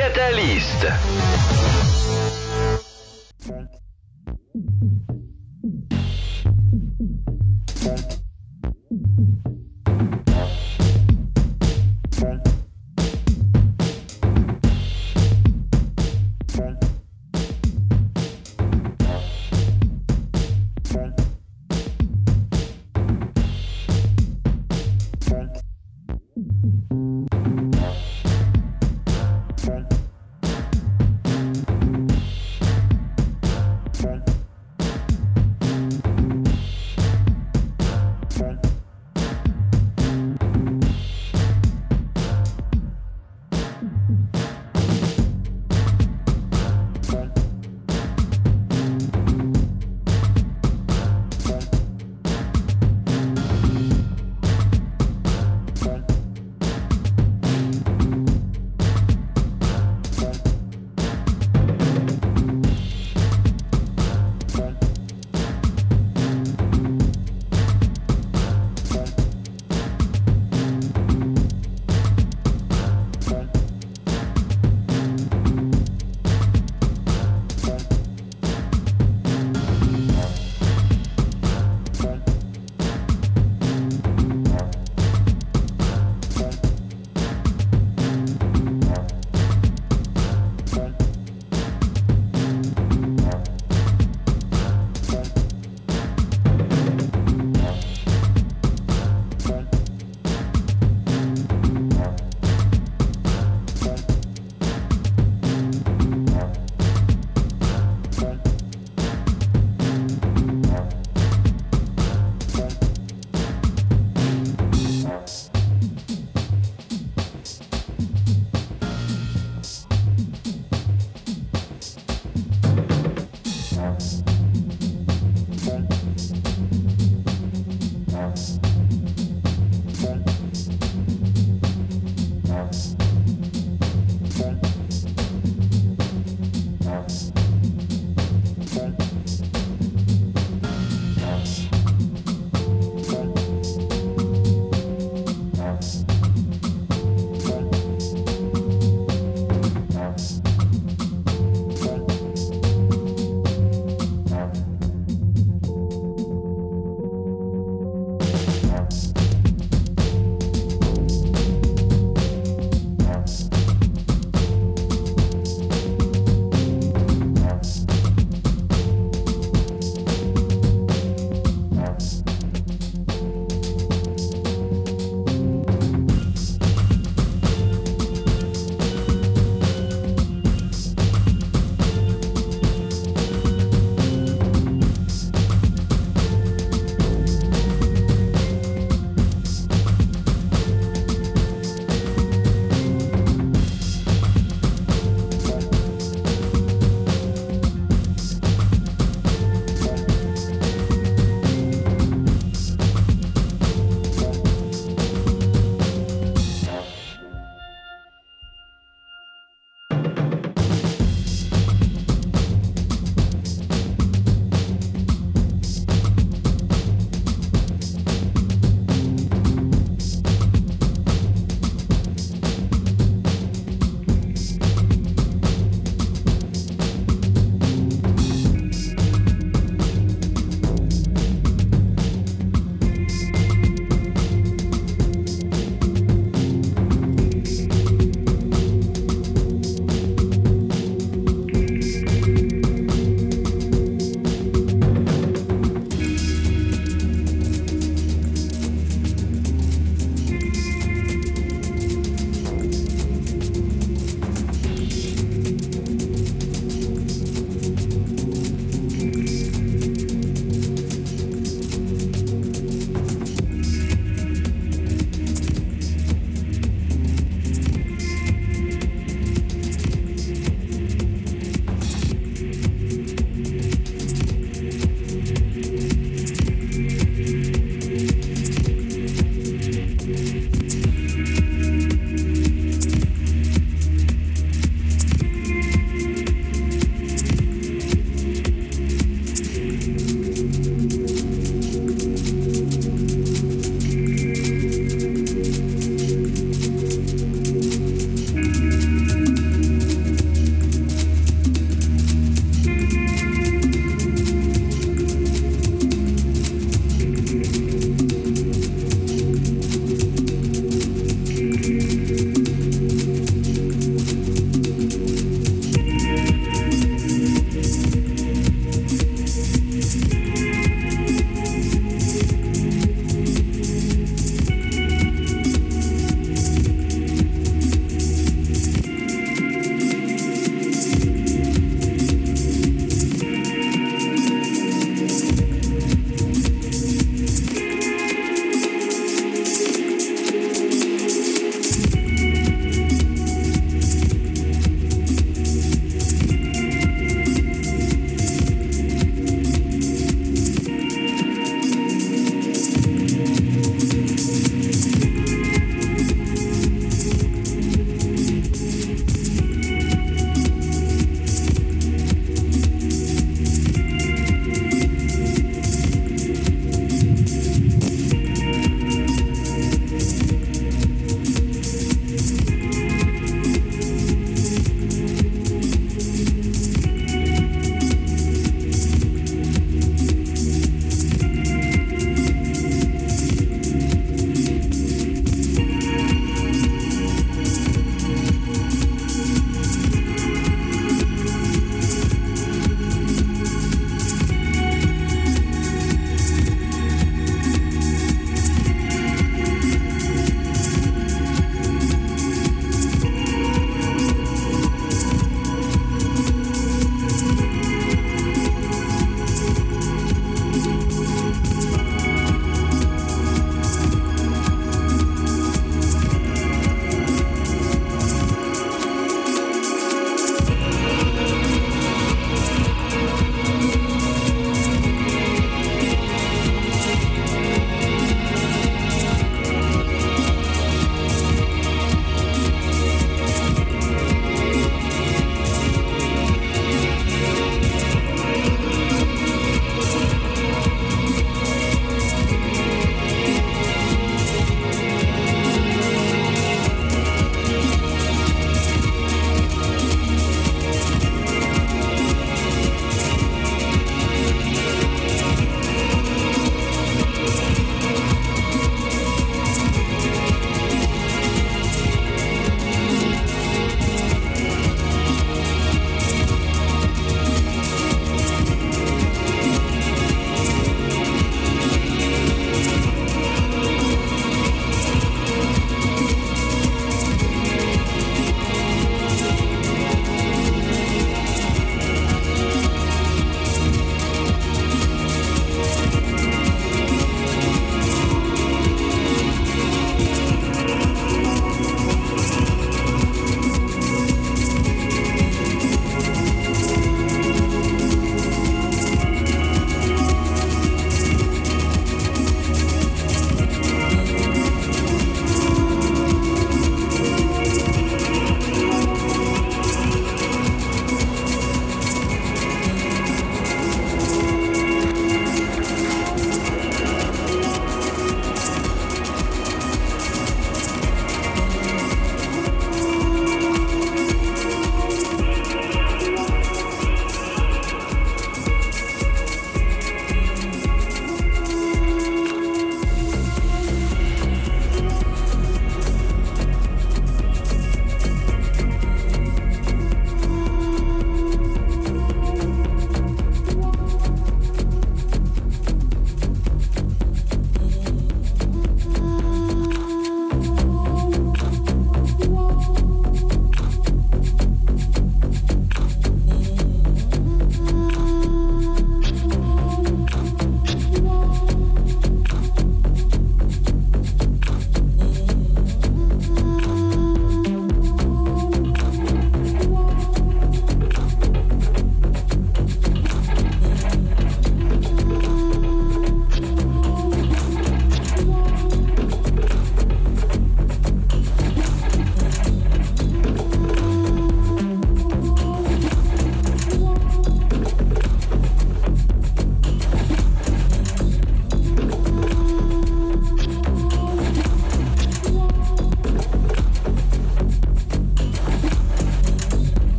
Catalyst.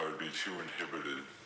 I would be too inhibited.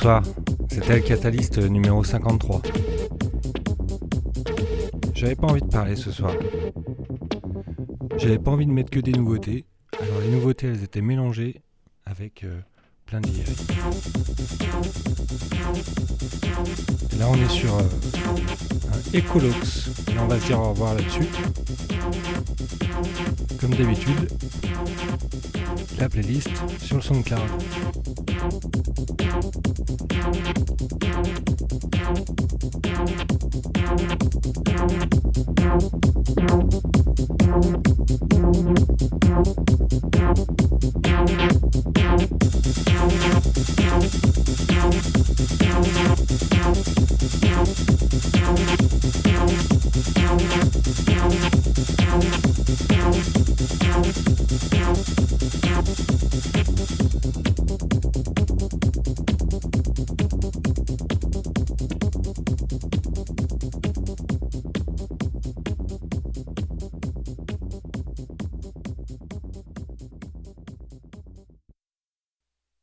Bonsoir, c'était le Catalyst numéro 53. J'avais pas envie de parler ce soir. J'avais pas envie de mettre que des nouveautés. Alors les nouveautés elles étaient mélangées avec euh, plein d'IA. Là on est sur euh, un Ecolox et on va dire au revoir là-dessus. Comme d'habitude, la playlist sur le SoundCloud.